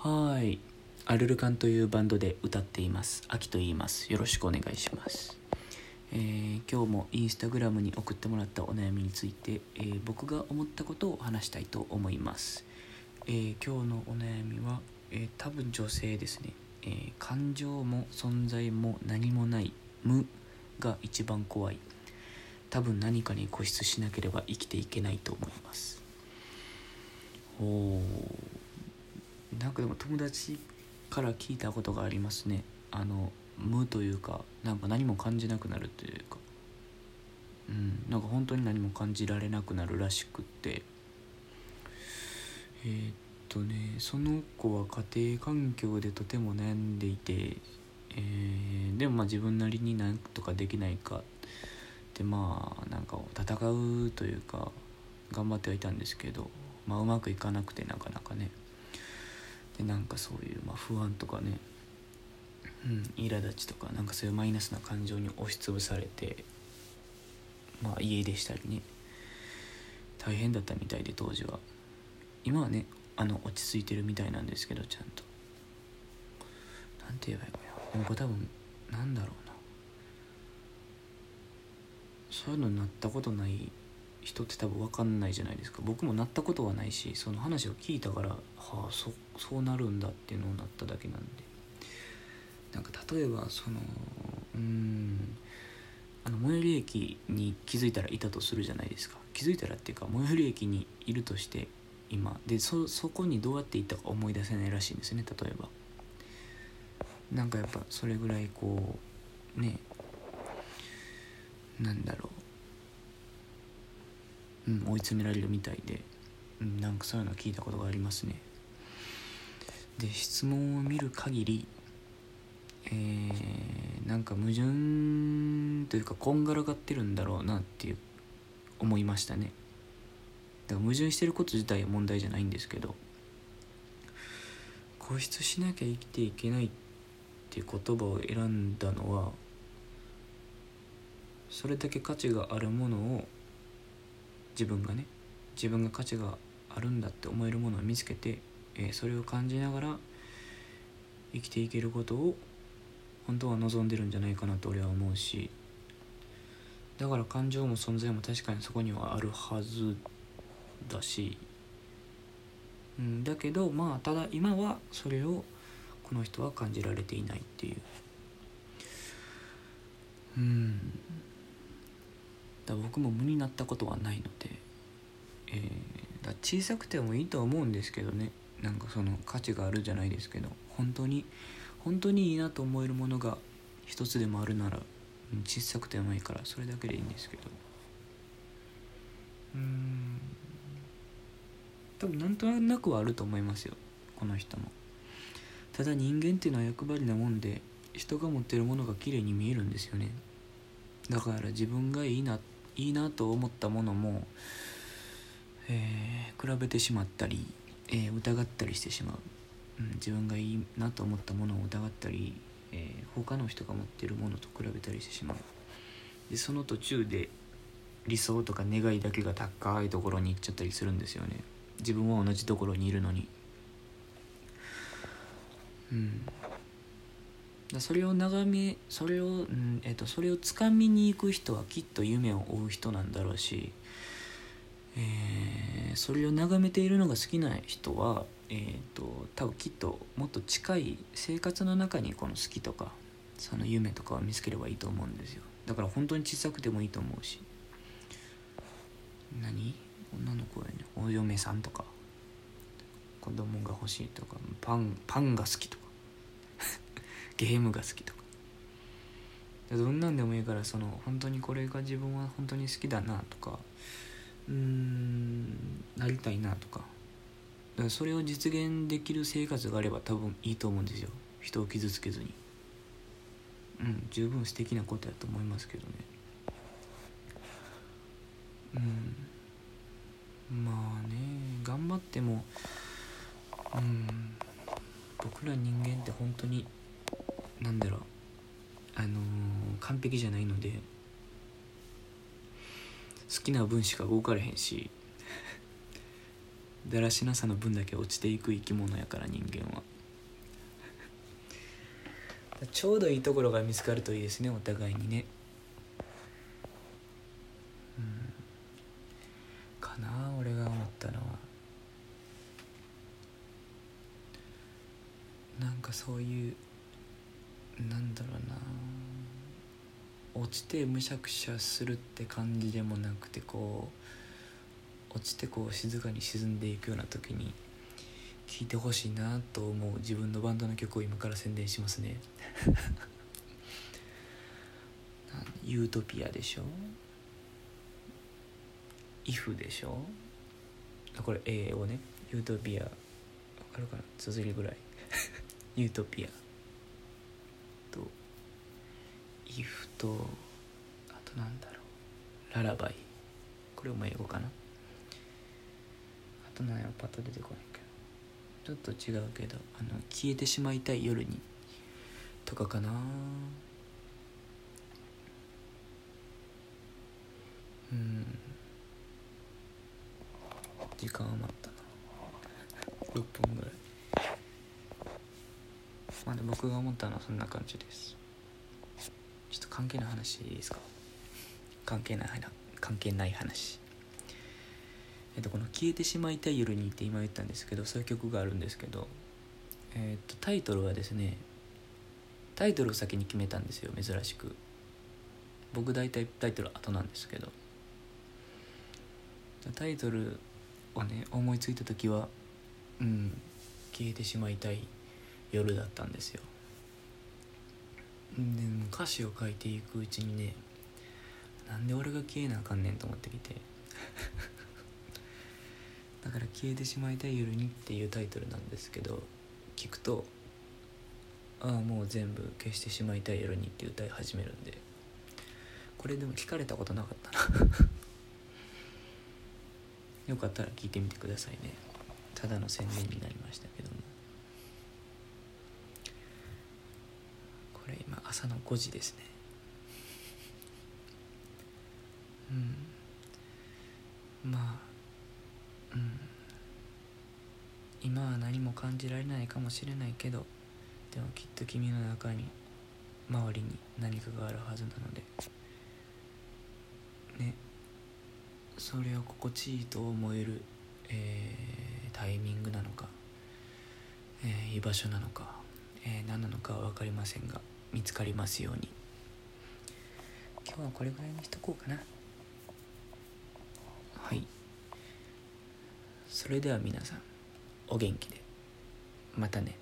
はい。アルルカンというバンドで歌っています。秋と言います。よろしくお願いします、えー今日もインスタグラムに送ってもらったお悩みについて、えー僕が思ったことを話したいと思います、えー今日のお悩みは、え多分女性ですね、え感情も存在も何もない無が一番怖い。多分何かに固執しなければ生きていけないと思います。おー。なんかでも友達から聞いたことがありますね。あの無というかなんか何も感じなくなるというか。うんなんか本当に何も感じられなくなるらしくって。えーっとねその子は家庭環境でとても悩んでいて、えーでもまあ自分なりになんとかできないか。ってまあなんか戦うというか頑張ってはいたんですけどまあうまくいかなくてなかなかね。でなんかそういう、まあ、不安とかね、うん、苛立ちとかなんかそういうマイナスな感情に押しつぶされてまあ家出したりね。大変だったみたいで当時は。今はねあの落ち着いてるみたいなんですけどちゃんと。なんて言えばいいかな。でもこれ多分なんだろうな。そういうのになったことない人って多分分かんないじゃないですか。僕もなったことはないしその話を聞いたからはあそそうなるんだっていうのをなっただけなんで。なんか例えばそのうんあの最寄り駅に気づいたらいたとするじゃないですか。気づいたらっていうか最寄り駅にいるとして今でそそこにどうやって行ったか思い出せないらしいんですね例えば。なんかやっぱそれぐらいこうねなんだろう、うん、追い詰められるみたいで、うん、なんかそういうの聞いたことがありますね。で質問を見る限りえー、なんか矛盾というかこんがらがってるんだろうなっていう思いましたね。だから矛盾してること自体は問題じゃないんですけど固執しなきゃ生きていけないっていう言葉を選んだのはそれだけ価値があるものを自分がね自分が価値があるんだって思えるものを見つけて、えそれを感じながら生きていけることを本当は望んでるんじゃないかなと俺は思うしだから感情も存在も確かにそこにはあるはずだし、うん、だけどまあただ今はそれをこの人は感じられていないっていう。うん。だ僕も無になったことはないので、えーだ小さくてもいいとは思うんですけどね。なんかその価値があるじゃないですけど本当に本当にいいなと思えるものが一つでもあるなら小さくてもいいからそれだけでいいんですけど。うん。多分なんとなくはあると思いますよこの人も。ただ人間っていうのは欲張りなもんで人が持ってるものが綺麗に見えるんですよね。だから自分がいいないいなと思ったものも、えー比べてしまったり、えー疑ったりしてしまう。うん、自分がいいなと思ったものを疑ったり、えー他の人が持ってるものと比べたりしてしまう。でその途中で理想とか願いだけが高いところに行っちゃったりするんですよね。自分は同じところにいるのに。うん。それを眺めそれを、うんえっとそれを掴みに行く人はきっと夢を追う人なんだろうし、えーそれを眺めているのが好きな人は、えー、と多分きっともっと近い生活の中にこの好きとかその夢とかを見つければいいと思うんですよ。だから本当に小さくてもいいと思うし。何？女の子やねお嫁さんとか。子供が欲しいとか。パンパンが好きとか。ゲームが好きとか。どんなんでもいいからその本当にこれが自分は本当に好きだなとかうーんなりたいなとか。かそれを実現できる生活があれば多分いいと思うんですよ。人を傷つけずに。うん十分素敵なことやと思いますけどね。うんまあね頑張ってもうん僕ら人間って本当になんだろう。あのー完璧じゃないので好きな分しか動かれへんし だらしなさの分だけ落ちていく生き物やから人間は。ちょうどいいところが見つかるといいですねお互いにねうんかな俺が思ったのはなんかそういうなんだろうな。落ちてむしゃくしゃするって感じでもなくてこう落ちてこう静かに沈んでいくような時に聴いてほしいなと思う自分のバンドの曲を今から宣伝しますね。ユートピアでしょ？イフでしょ？これ英語ねユートピアわかるかな？綴りぐらい。ユートピア。とイフとあとなんだろう。ララバイこれも英語かな？あと何やパッと出てこないけど。ちょっと違うけどあの消えてしまいたい夜にとかかな。うん。時間余ったな。6分ぐらい。まあ僕が思ったのはそんな感じです。ちょっと関係ない話いいですか？関係ない話関係ない話。えっとこの「消えてしまいたい夜に」って今言ったんですけどそういう曲があるんですけどえっとタイトルはですねタイトルを先に決めたんですよ珍しく。僕大体タイトル後なんですけど。タイトルをね思いついた時はうん消えてしまいたい夜だったんですよ。で歌詞を書いていくうちにねなんで俺が消えなあかんねんと思ってきて。だから「消えてしまいたい夜に」っていうタイトルなんですけど聞くとああもう全部消してしまいたい夜にって歌い始めるんで。これでも聞かれたことなかったな。よかったら聞いてみてくださいね。ただの宣伝になりましたけどもこれ今朝の5時ですね。うん。まあうん。今は何も感じられないかもしれないけどでもきっと君の中に周りに何かがあるはずなので。ね。それを心地いいと思える、えータイミングなのか、えー居場所なのか、えー何なのかは分かりませんが。見つかりますように。今日はこれぐらいにしとこうかな。はい。それでは皆さんお元気で。またね